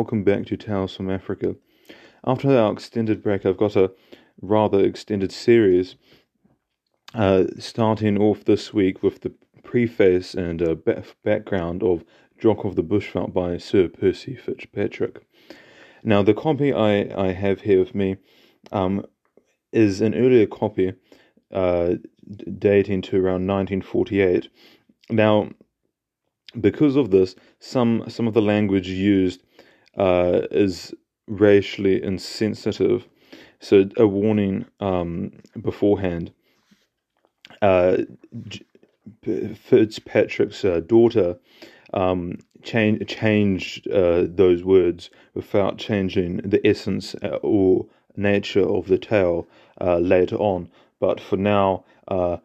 welcome back to Tales from Africa. After our extended break, I've got a rather extended series uh, starting off this week with the preface and uh, background of Jock of the Bushveld by Sir Percy Fitzpatrick. Now, the copy I, I have here with me um, is an earlier copy uh, dating to around 1948. Now, because of this, some some of the language used uh, is racially insensitive. So a warning um, beforehand. Uh, Fitzpatrick's uh, daughter um, change, changed uh, those words without changing the essence uh, or nature of the tale uh, later on. But for now, uh,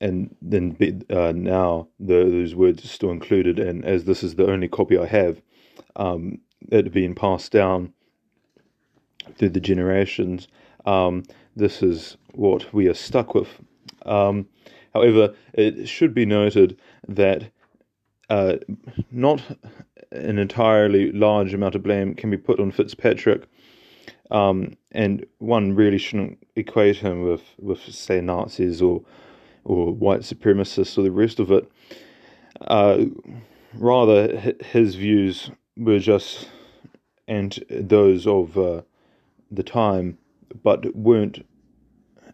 and then uh, now the, those words are still included. And as this is the only copy I have, um, it being passed down through the generations, um, this is what we are stuck with. Um, however, it should be noted that uh, not an entirely large amount of blame can be put on Fitzpatrick. Um, and one really shouldn't equate him with, with say Nazis or or white supremacists or the rest of it. Uh, rather, his views were just and those of uh, the time, but weren't,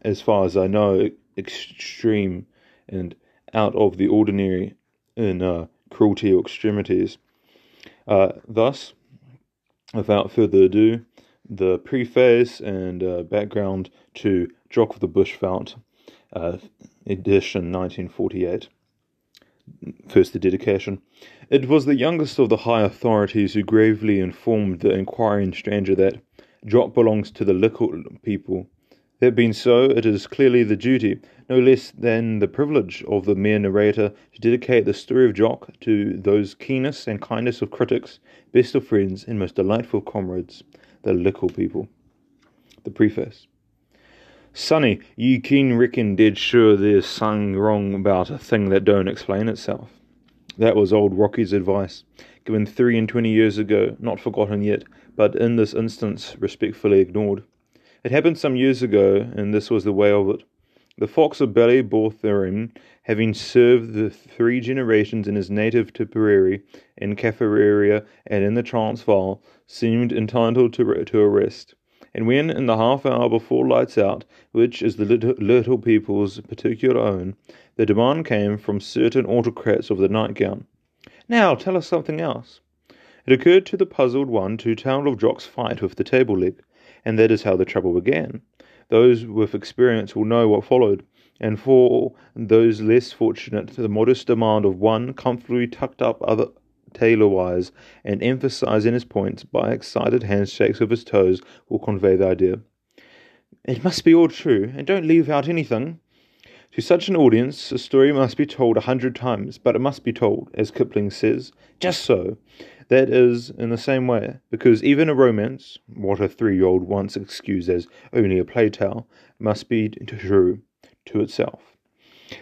as far as I know, extreme and out of the ordinary in uh, cruelty or extremities. Uh, thus, without further ado, the preface and uh, background to Jock of the Bushveld, uh, edition 1948. First, the dedication. It was the youngest of the high authorities who gravely informed the inquiring stranger that Jock belongs to the little people. That being so, it is clearly the duty, no less than the privilege, of the mere narrator to dedicate the story of Jock to those keenest and kindest of critics, best of friends, and most delightful comrades, the little people. The preface. Sonny, you keen reckon dead sure there's something wrong about a thing that don't explain itself. That was old Rocky's advice, given three and twenty years ago, not forgotten yet, but in this instance respectfully ignored. It happened some years ago, and this was the way of it. The fox of Ballyborthern, having served the three generations in his native Tipperary, in Kaffraria, and in the Transvaal, seemed entitled to, to a rest and when, in the half hour before lights out, which is the little, little people's particular own, the demand came from certain autocrats of the nightgown, Now tell us something else. It occurred to the puzzled one to tell of Jock's fight with the table leg, and that is how the trouble began. Those with experience will know what followed, and for those less fortunate, the modest demand of one comfortably tucked up other tailor wise, and emphasizing his points by excited handshakes of his toes will convey the idea. It must be all true, and don't leave out anything. To such an audience, a story must be told a hundred times, but it must be told, as Kipling says, just so. That is, in the same way, because even a romance, what a three year old once excused as only a play tale, must be true to itself.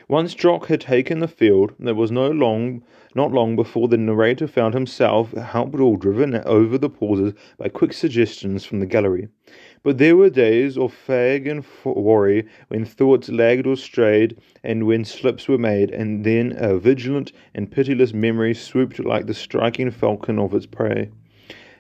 Once Jock had taken the field, there was no long, not long before the narrator found himself helped or driven over the pauses by quick suggestions from the gallery. But there were days of fag and worry when thoughts lagged or strayed, and when slips were made, and then a vigilant and pitiless memory swooped like the striking falcon of its prey.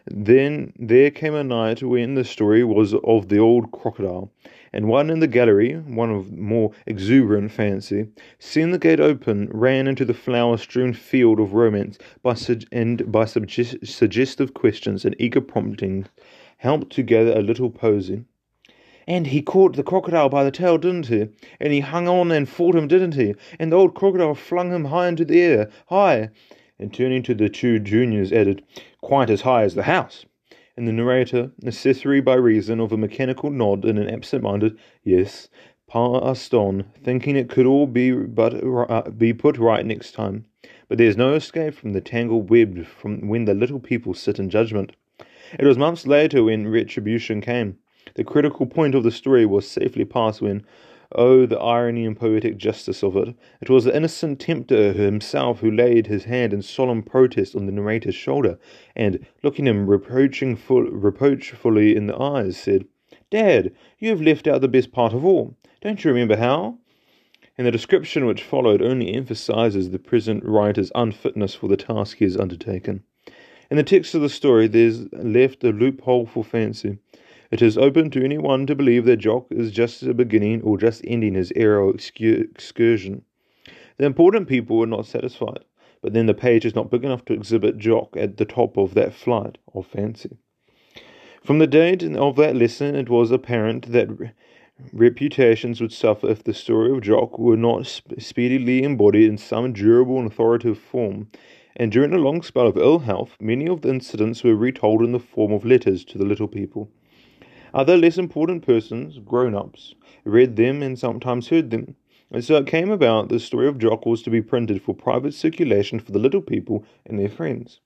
Then there came a night when the story was of the old crocodile, and one in the gallery, one of more exuberant fancy, seeing the gate open, ran into the flower-strewn field of romance by and by suggest- suggestive questions and eager promptings helped to gather a little posy. And he caught the crocodile by the tail, didn't he? And he hung on and fought him, didn't he? And the old crocodile flung him high into the air, high. And turning to the two juniors, added, quite as high as the house and the narrator, necessary by reason of a mechanical nod and an absent-minded yes, passed on, thinking it could all be but uh, be put right next time. But there's no escape from the tangled web from when the little people sit in judgment. It was months later when retribution came. The critical point of the story was safely passed when, Oh, the irony and poetic justice of it! It was the innocent tempter himself who laid his hand in solemn protest on the narrator's shoulder, and, looking him reproachfully in the eyes, said, Dad, you have left out the best part of all. Don't you remember how? And the description which followed only emphasizes the present writer's unfitness for the task he has undertaken. In the text of the story, there's left a loophole for fancy. It is open to anyone to believe that Jock is just beginning or just ending his aerial excursion. The important people were not satisfied, but then the page is not big enough to exhibit Jock at the top of that flight of fancy. From the date of that lesson, it was apparent that reputations would suffer if the story of Jock were not speedily embodied in some durable and authoritative form. And during a long spell of ill health, many of the incidents were retold in the form of letters to the little people. Other less important persons, grown ups, read them and sometimes heard them. And so it came about the story of Jock was to be printed for private circulation for the little people and their friends.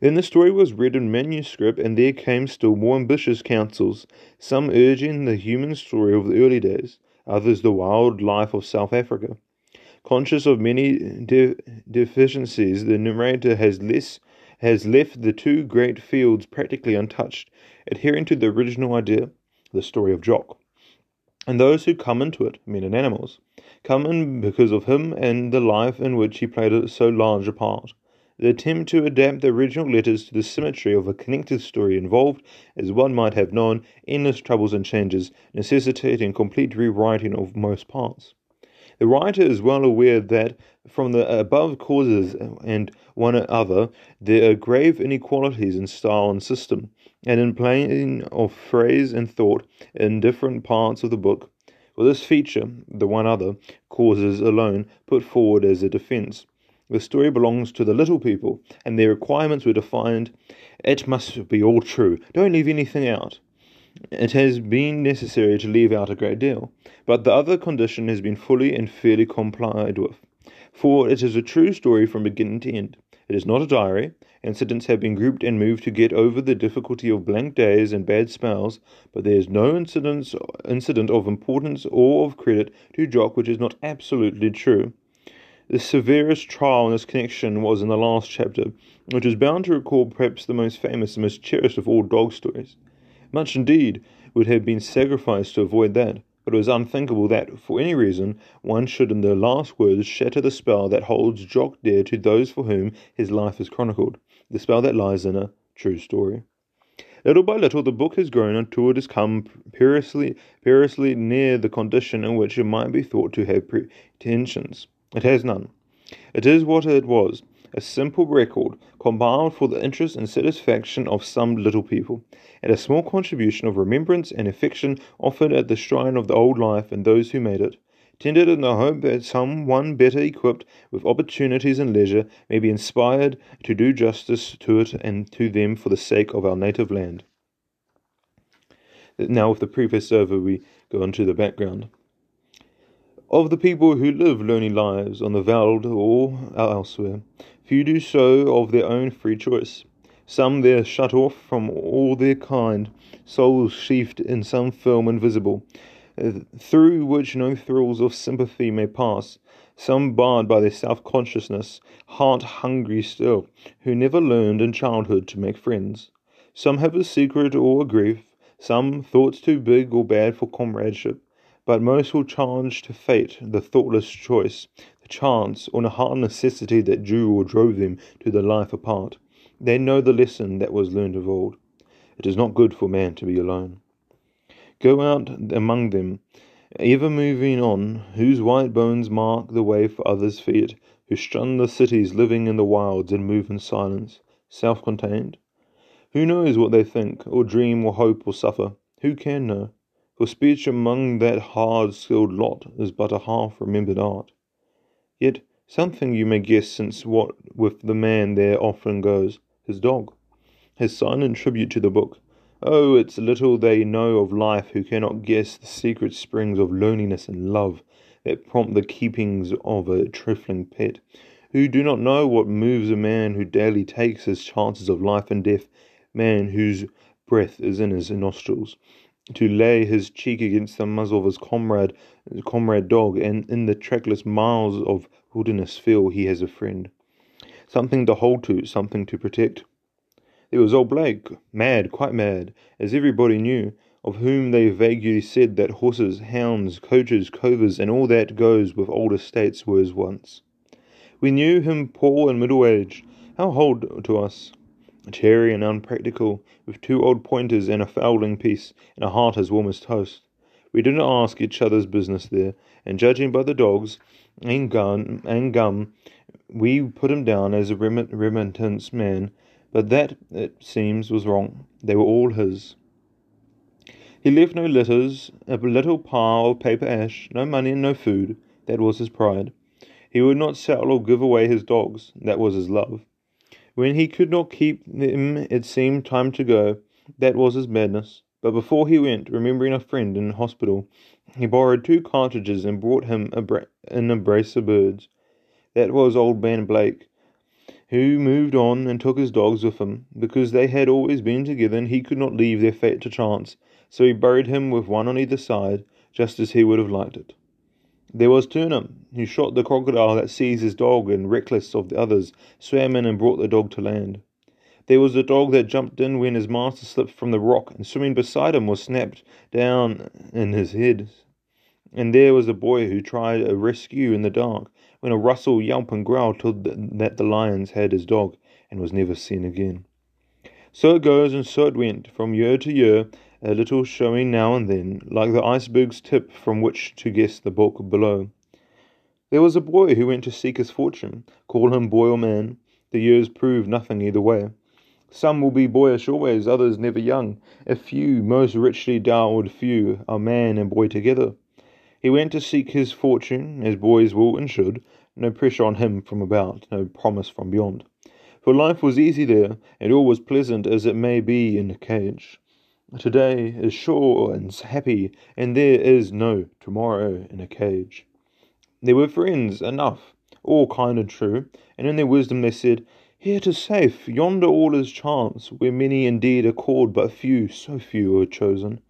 Then the story was read in manuscript, and there came still more ambitious counsels, some urging the human story of the early days, others the wild life of South Africa. Conscious of many de- deficiencies, the narrator has less has left the two great fields practically untouched, adhering to the original idea, the story of Jock. And those who come into it, men and animals, come in because of him and the life in which he played so large a part. The attempt to adapt the original letters to the symmetry of a connected story involved, as one might have known, endless troubles and changes, necessitating complete rewriting of most parts. The writer is well aware that from the above causes and one other, there are grave inequalities in style and system, and in playing of phrase and thought in different parts of the book. For this feature, the one other causes alone put forward as a defence. The story belongs to the little people, and their requirements were defined. It must be all true. Don't leave anything out. It has been necessary to leave out a great deal, but the other condition has been fully and fairly complied with. For it is a true story from beginning to end. It is not a diary. Incidents have been grouped and moved to get over the difficulty of blank days and bad spells, but there is no incident, incident of importance or of credit to Jock which is not absolutely true. The severest trial in this connection was in the last chapter, which is bound to recall perhaps the most famous and most cherished of all dog stories. Much indeed would have been sacrificed to avoid that, but it was unthinkable that, for any reason, one should in the last words shatter the spell that holds Jock dear to those for whom his life is chronicled, the spell that lies in a true story. Little by little, the book has grown until it has come perilously, perilously near the condition in which it might be thought to have pretensions. It has none. It is what it was, a simple record, compiled for the interest and satisfaction of some little people, and a small contribution of remembrance and affection offered at the shrine of the old life and those who made it, tendered in the hope that some one better equipped with opportunities and leisure may be inspired to do justice to it and to them for the sake of our native land. Now, with the preface over, we go on to the background. Of the people who live lonely lives on the veld or elsewhere, Few do so of their own free choice. Some there shut off from all their kind, souls sheathed in some film invisible, uh, through which no thrills of sympathy may pass. Some barred by their self consciousness, heart hungry still, who never learned in childhood to make friends. Some have a secret or a grief, some thoughts too big or bad for comradeship, but most will charge to fate the thoughtless choice, the chance or a hard necessity that drew or drove them to the life apart. They know the lesson that was learned of old. It is not good for man to be alone. Go out among them, ever moving on, whose white bones mark the way for others' feet, who shun the cities, living in the wilds and move in silence, self contained. Who knows what they think, or dream, or hope, or suffer? Who can know? For speech among that hard skilled lot is but a half remembered art. Yet something you may guess, since what with the man there often goes, his dog, his silent tribute to the book. Oh, it's little they know of life who cannot guess the secret springs of loneliness and love that prompt the keepings of a trifling pet, who do not know what moves a man who daily takes his chances of life and death, man whose breath is in his nostrils, to lay his cheek against the muzzle of his comrade, comrade dog, and in the trackless miles of wilderness feel he has a friend. Something to hold to, something to protect. There was old Blake, mad, quite mad, as everybody knew, of whom they vaguely said that horses, hounds, coaches, covers, and all that goes with old estates were his once. We knew him poor and middle aged, how old to us, cheery and unpractical, with two old pointers and a fowling piece, and a heart as warm as toast. We did not ask each other's business there, and judging by the dogs and gun and gum, we put him down as a remittance man, but that, it seems, was wrong. They were all his. He left no letters, a little pile of paper ash, no money and no food. That was his pride. He would not sell or give away his dogs. That was his love. When he could not keep them, it seemed time to go. That was his madness. But before he went, remembering a friend in hospital, he borrowed two cartridges and brought him a bra- in a brace of birds. That was old man Blake, who moved on and took his dogs with him, because they had always been together and he could not leave their fate to chance so he buried him with one on either side, just as he would have liked it. There was Turnham, who shot the crocodile that seized his dog and, reckless of the others, swam in and brought the dog to land. There was the dog that jumped in when his master slipped from the rock, and swimming beside him was snapped down in his head. And there was the boy who tried a rescue in the dark, when a rustle, yelp, and growl told that the lions had his dog, and was never seen again. So it goes, and so it went, from year to year, a little showing now and then, like the iceberg's tip from which to guess the bulk below. There was a boy who went to seek his fortune. Call him boy or man. The years prove nothing either way. Some will be boyish always, others never young. A few, most richly dowered few, are man and boy together. He went to seek his fortune, as boys will and should. No pressure on him from about, no promise from beyond. For life was easy there, and all was pleasant as it may be in a cage. Today is sure and happy, and there is no tomorrow in a cage. There were friends enough, all kind and true, and in their wisdom they said, Here 'tis safe, yonder all is chance, where many indeed are called, but few, so few are chosen.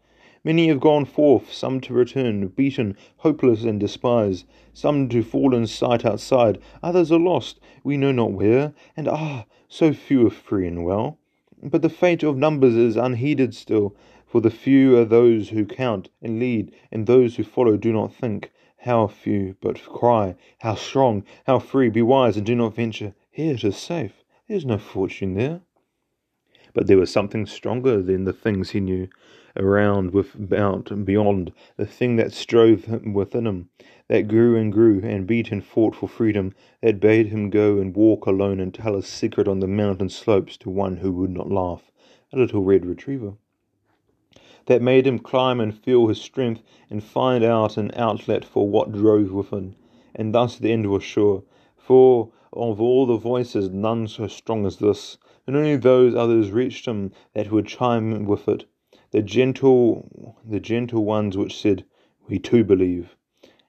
Many have gone forth, some to return, beaten, hopeless, and despised, some to fall in sight outside, others are lost, we know not where, and ah, so few are free and well. But the fate of numbers is unheeded still, for the few are those who count and lead, and those who follow do not think. How few, but cry, How strong, how free, be wise and do not venture. Here it is safe, there is no fortune there. But there was something stronger than the things he knew, around, without, and beyond, the thing that strove within him, that grew and grew, and beat and fought for freedom, that bade him go and walk alone and tell his secret on the mountain slopes to one who would not laugh, a little red retriever. That made him climb and feel his strength and find out an outlet for what drove within, and thus the end was sure, for of all the voices none so strong as this, and only those others reached him that would chime with it, the gentle the gentle ones which said, We too believe,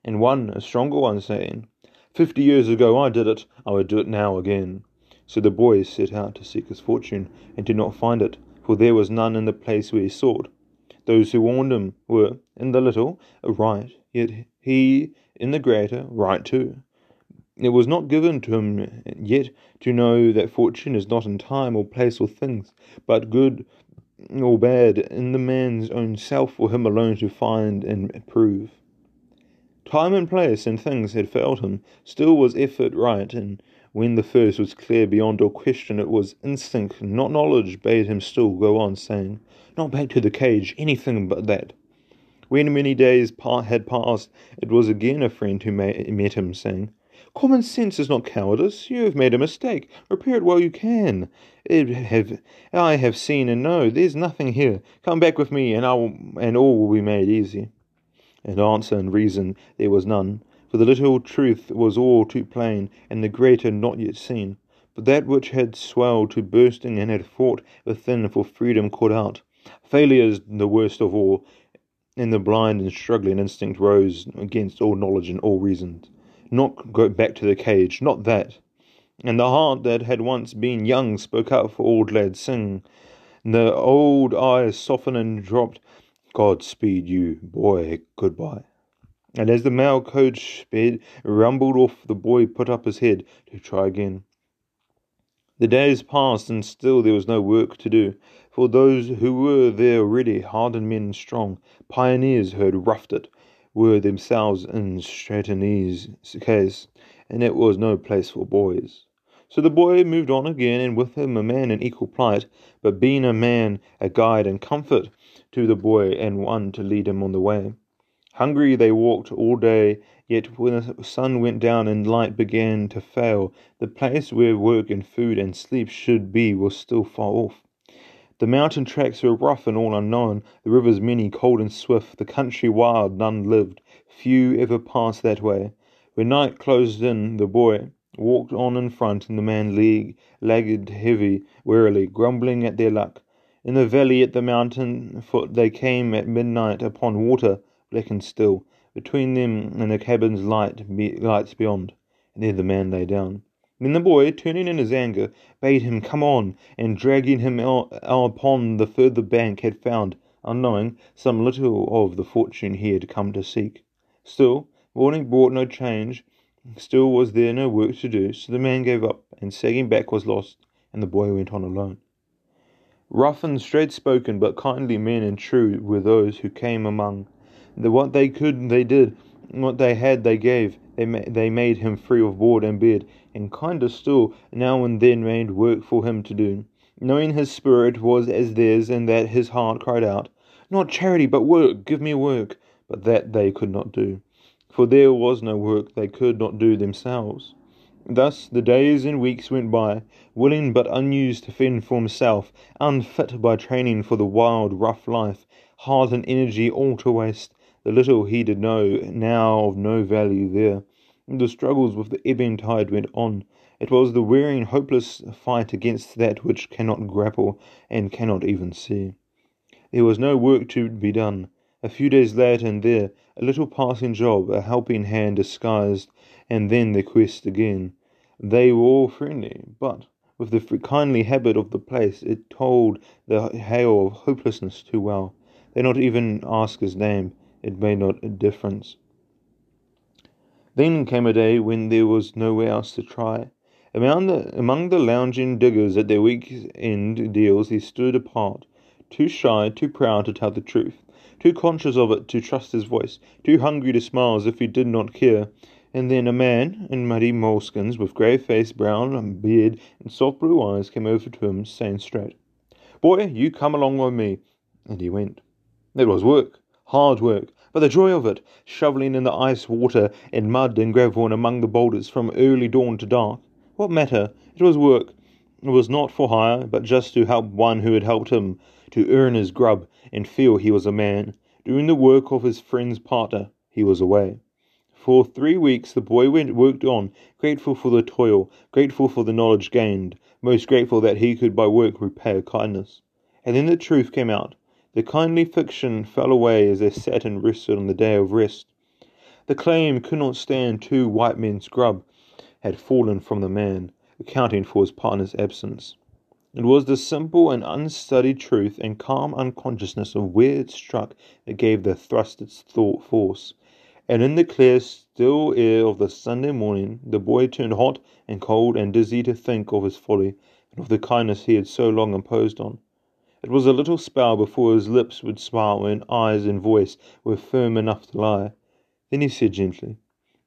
and one, a stronger one, saying, Fifty years ago I did it, I would do it now again. So the boy set out to seek his fortune, and did not find it, for there was none in the place where he sought. Those who warned him were, in the little, right, yet he, in the greater, right too. It was not given to him yet to know that fortune is not in time or place or things, but good or bad in the man's own self for him alone to find and prove. Time and place and things had failed him, still was effort right, and when the first was clear beyond all question, it was instinct, not knowledge, bade him still go on, saying, Not back to the cage, anything but that. When many days had passed, it was again a friend who met him, saying, Common sense is not cowardice. You have made a mistake. Repair it while you can. Have, I have seen and know. There's nothing here. Come back with me, and, I will, and all will be made easy. And answer and reason there was none, for the little truth was all too plain, and the greater not yet seen. But that which had swelled to bursting and had fought within for freedom called out. Failure is the worst of all, and the blind and struggling instinct rose against all knowledge and all reason. Not go back to the cage, not that. And the heart that had once been young spoke out for auld lang syne. The old eyes softened and dropped. God speed you, boy, goodbye. And as the mail coach sped, rumbled off, the boy put up his head to try again. The days passed, and still there was no work to do, for those who were there already, hardened men and strong, pioneers who had roughed it, were themselves in Strattonese case, and it was no place for boys. So the boy moved on again, and with him a man in equal plight, but being a man, a guide and comfort to the boy, and one to lead him on the way. Hungry they walked all day, yet when the sun went down and light began to fail, the place where work and food and sleep should be was still far off. The mountain tracks were rough and all unknown, the rivers many, cold and swift, the country wild, none lived, few ever passed that way. When night closed in, the boy walked on in front, and the man lagged heavy, wearily, grumbling at their luck. In the valley at the mountain foot they came at midnight upon water black and still, between them and the cabin's light be- lights beyond. And there the man lay down. Then the boy, turning in his anger, bade him come on, and dragging him out upon the further bank, had found, unknowing, some little of the fortune he had come to seek. Still, morning brought no change. Still was there no work to do, so the man gave up, and sagging back was lost, and the boy went on alone. Rough and straight spoken, but kindly men and true were those who came among the, what they could, they did. And what they had, they gave. They, ma- they made him free of board and bed, and kinder still, now and then made work for him to do. Knowing his spirit was as theirs, and that his heart cried out, Not charity, but work, give me work. But that they could not do, for there was no work they could not do themselves. Thus the days and weeks went by, willing but unused to fend for himself, unfit by training for the wild, rough life, heart and energy all to waste, the little he did know now of no value there. The struggles with the ebbing tide went on. It was the wearing, hopeless fight against that which cannot grapple and cannot even see. There was no work to be done. A few days later and there, a little passing job, a helping hand disguised, and then the quest again. They were all friendly, but with the kindly habit of the place, it told the hail of hopelessness too well. They not even ask his name it made not a difference. Then came a day when there was nowhere else to try. Among the, among the lounging diggers at their week end deals, he stood apart, too shy, too proud to tell the truth, too conscious of it to trust his voice, too hungry to smile as if he did not care. And then a man in muddy moleskins, with grey face, brown beard, and soft blue eyes, came over to him, saying straight, Boy, you come along with me. And he went. It was work. Hard work, but the joy of it, shoveling in the ice water and mud and gravel and among the boulders from early dawn to dark. What matter? It was work. It was not for hire, but just to help one who had helped him, to earn his grub and feel he was a man. Doing the work of his friend's partner, he was away. For three weeks the boy went, worked on, grateful for the toil, grateful for the knowledge gained, most grateful that he could by work repay a kindness. And then the truth came out. The kindly fiction fell away as they sat and rested on the day of rest. The claim could not stand two white men's grub had fallen from the man, accounting for his partner's absence. It was the simple and unstudied truth and calm unconsciousness of where it struck that gave the thrust its thought force. And in the clear, still air of the Sunday morning, the boy turned hot and cold and dizzy to think of his folly and of the kindness he had so long imposed on. It was a little spell before his lips would smile and eyes and voice were firm enough to lie. Then he said gently,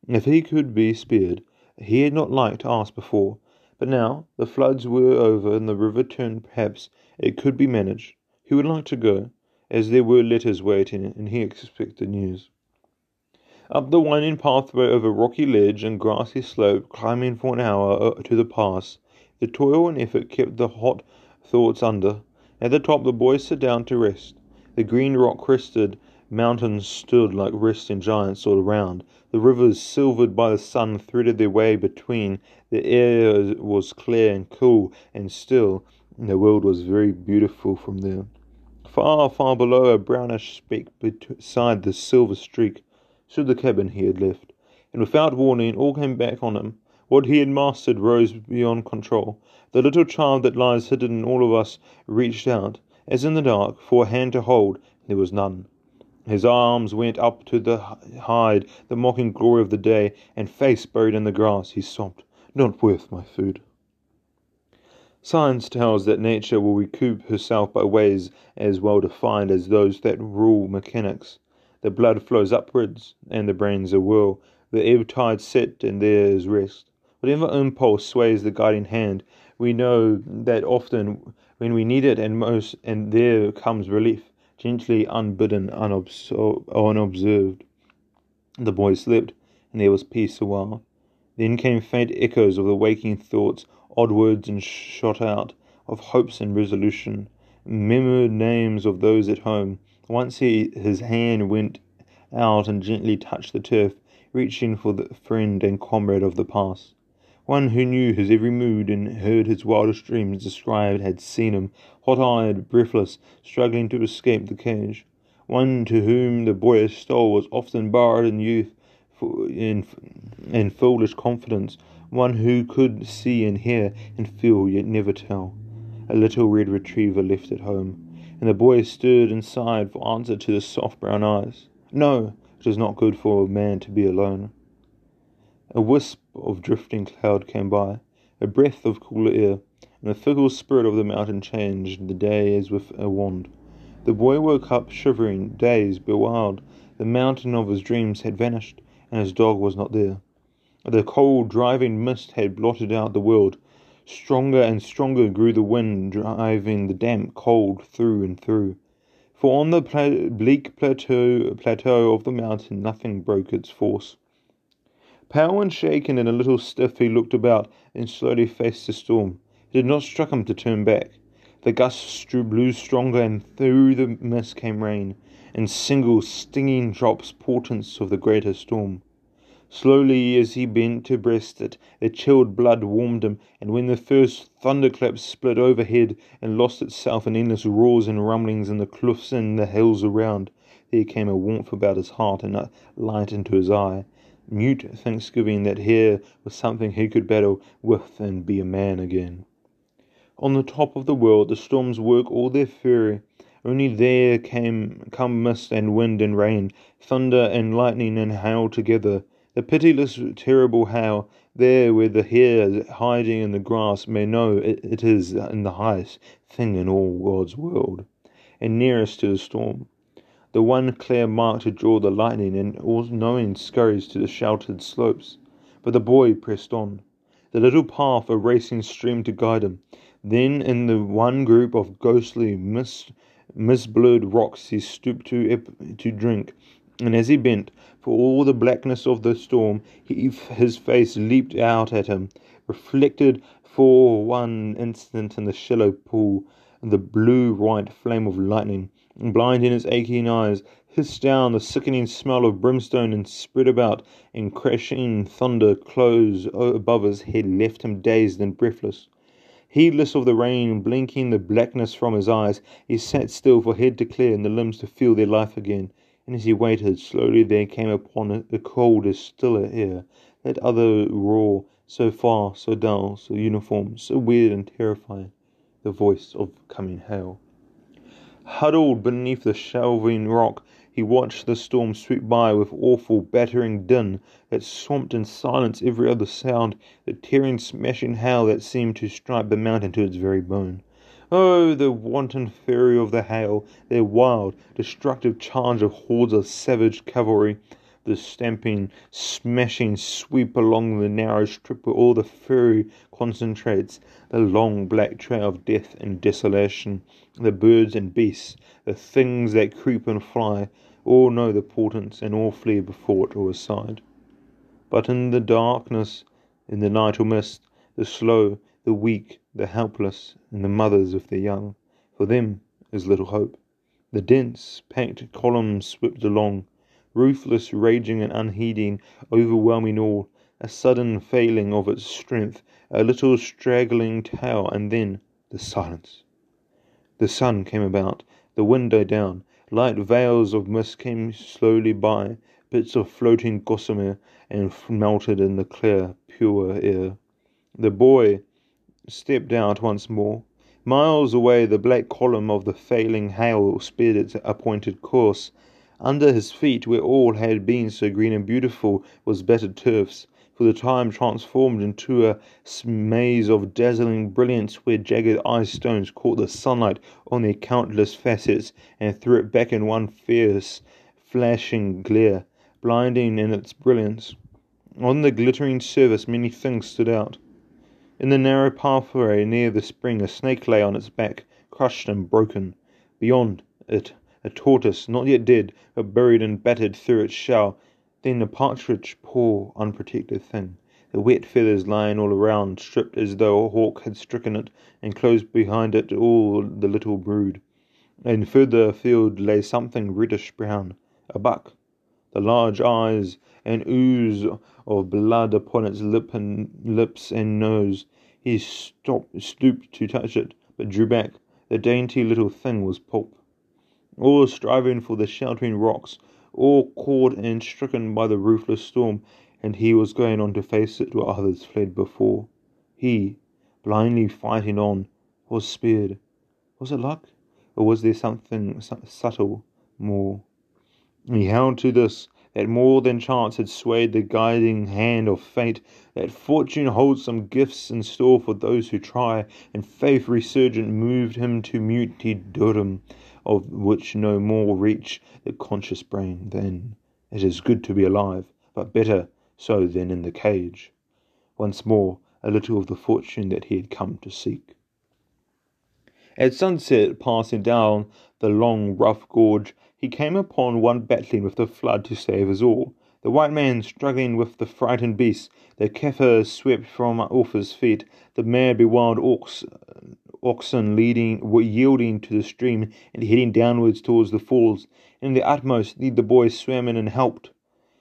If he could be spared, he had not liked to ask before, but now the floods were over and the river turned, perhaps it could be managed. He would like to go, as there were letters waiting, and he expected news. Up the winding pathway over rocky ledge and grassy slope, climbing for an hour to the pass, the toil and effort kept the hot thoughts under. At the top the boys sat down to rest. The green rock crested mountains stood like resting giants all around. The rivers, silvered by the sun, threaded their way between. The air was clear and cool and still, and the world was very beautiful from there. Far, far below, a brownish speck beside the silver streak, stood the cabin he had left, and without warning all came back on him. What he had mastered rose beyond control. The little child that lies hidden in all of us reached out, as in the dark, for a hand to hold. There was none. His arms went up to the hide the mocking glory of the day, and face buried in the grass, he sobbed, Not worth my food. Science tells that nature will recoup herself by ways as well defined as those that rule mechanics. The blood flows upwards, and the brain's a whirl. The ebb tide set, and there is rest. Whatever impulse sways the guiding hand, we know that often when we need it and most, and there comes relief gently unbidden, unobserved. The boy slept, and there was peace a while. Then came faint echoes of the waking thoughts, odd words and shot out, of hopes and resolution, murmured names of those at home. Once he, his hand went out and gently touched the turf, reaching for the friend and comrade of the past. One who knew his every mood and heard his wildest dreams described had seen him, hot eyed, breathless, struggling to escape the cage. One to whom the boyish soul was often barred in youth in, in foolish confidence. One who could see and hear and feel yet never tell. A little red retriever left at home, and the boy stirred and sighed for answer to the soft brown eyes. No, it is not good for a man to be alone. A wisp of drifting cloud came by, a breath of cooler air, and the fickle spirit of the mountain changed the day as with a wand. The boy woke up shivering, dazed, bewild. The mountain of his dreams had vanished, and his dog was not there. The cold, driving mist had blotted out the world. Stronger and stronger grew the wind, driving the damp cold through and through. For on the bleak plateau, plateau of the mountain nothing broke its force. Pale and shaken and a little stiff, he looked about and slowly faced the storm. It had not struck him to turn back. The gusts blew stronger, and through the mist came rain, in single stinging drops, portents of the greater storm. Slowly, as he bent to breast it, the chilled blood warmed him, and when the first thunderclap split overhead and lost itself in endless roars and rumblings in the cliffs and the hills around, there came a warmth about his heart and a light into his eye, mute thanksgiving that here was something he could battle with and be a man again. On the top of the world the storms work all their fury. Only there came come mist and wind and rain, thunder and lightning and hail together. The pitiless, terrible hail, there where the hare hiding in the grass may know it, it is in the highest thing in all God's world, and nearest to the storm the one clear mark to draw the lightning, and all knowing scurries to the sheltered slopes. But the boy pressed on, the little path a racing stream to guide him. Then, in the one group of ghostly, mist, mist-blurred rocks, he stooped to to drink, and as he bent, for all the blackness of the storm, he, his face leaped out at him, reflected for one instant in the shallow pool, the blue-white flame of lightning blinding his aching eyes, hissed down the sickening smell of brimstone and spread about, and crashing thunder close above his head left him dazed and breathless. Heedless of the rain blinking the blackness from his eyes, he sat still for head to clear and the limbs to feel their life again. And as he waited, slowly there came upon it the colder, stiller air, that other roar, so far, so dull, so uniform, so weird and terrifying, the voice of coming hail. Huddled beneath the shelving rock, he watched the storm sweep by with awful, battering din that swamped and silenced every other sound, the tearing, smashing hail that seemed to strike the mountain to its very bone. Oh, the wanton fury of the hail, their wild, destructive charge of hordes of savage cavalry! The stamping, smashing sweep along the narrow strip where all the fury concentrates, the long black trail of death and desolation, the birds and beasts, the things that creep and fly, all know the portents and all flee before it or aside. But in the darkness, in the night or mist, the slow, the weak, the helpless, and the mothers of their young, for them is little hope. The dense, packed columns swept along, ruthless, raging and unheeding, overwhelming all, a sudden failing of its strength, a little straggling tail, and then the silence. The sun came about, the wind died down, light veils of mist came slowly by, bits of floating gossamer, and melted in the clear, pure air. The boy stepped out once more. Miles away, the black column of the failing hail sped its appointed course Under his feet, where all had been so green and beautiful, was battered turfs, for the time transformed into a maze of dazzling brilliance where jagged ice stones caught the sunlight on their countless facets and threw it back in one fierce, flashing glare, blinding in its brilliance. On the glittering surface many things stood out. In the narrow pathway near the spring a snake lay on its back, crushed and broken. Beyond it a tortoise, not yet dead, but buried and battered through its shell. Then a partridge, poor, unprotected thing, the wet feathers lying all around, stripped as though a hawk had stricken it, and close behind it all the little brood. And further afield lay something reddish brown, a buck, the large eyes and ooze of blood upon its lip and lips and nose. He stopped, stooped to touch it, but drew back. The dainty little thing was pulp all striving for the sheltering rocks, all caught and stricken by the ruthless storm, and he was going on to face it where others fled before. He, blindly fighting on, was speared. Was it luck, or was there something subtle more? He held to this, that more than chance had swayed the guiding hand of fate, that fortune holds some gifts in store for those who try, and faith resurgent moved him to martyrdom, of which no more reach the conscious brain than it is good to be alive, but better so than in the cage. Once more, a little of the fortune that he had come to seek. At sunset, passing down the long, rough gorge, he came upon one battling with the flood to save us all. The white man struggling with the frightened beast, the Kaffir swept from his feet, the mad, bewild ox oxen leading were yielding to the stream and heading downwards towards the falls. In the utmost need the boy swam in and helped.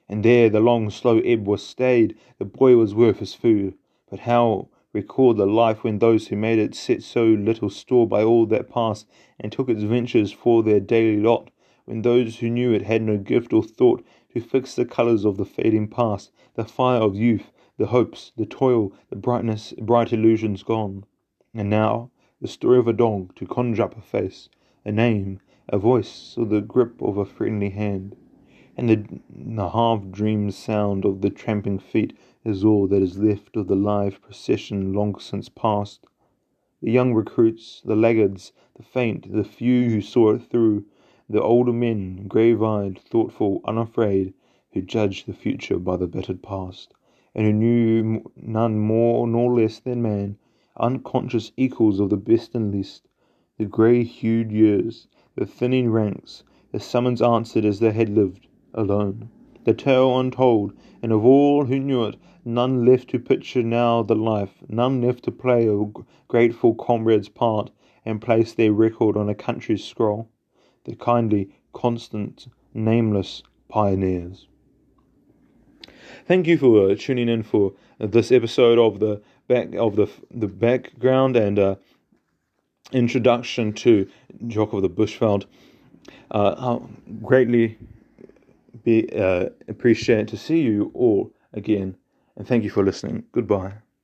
And there the long, slow ebb was stayed. The boy was worth his food. But how recall the life when those who made it set so little store by all that passed, and took its ventures for their daily lot, when those who knew it had no gift or thought to fix the colours of the fading past, the fire of youth, the hopes, the toil, the brightness, bright illusions gone. And now the story of a dog to conjure up a face, a name, a voice, or the grip of a friendly hand. And the, the half dreamed sound of the tramping feet is all that is left of the live procession long since past. The young recruits, the laggards, the faint, the few who saw it through, the older men, grave eyed, thoughtful, unafraid, who judged the future by the bettered past, and who knew none more nor less than man, unconscious equals of the best and least, the grey hued years, the thinning ranks, the summons answered as they had lived, alone, the tale untold, and of all who knew it, none left to picture now the life, none left to play a grateful comrade's part and place their record on a country's scroll, the kindly, constant, nameless pioneers. Thank you for uh, tuning in for this episode of the back of the the background and uh, introduction to Jock of the Bushveld. Uh, I'll greatly be uh, appreciate to see you all again, and thank you for listening. Goodbye.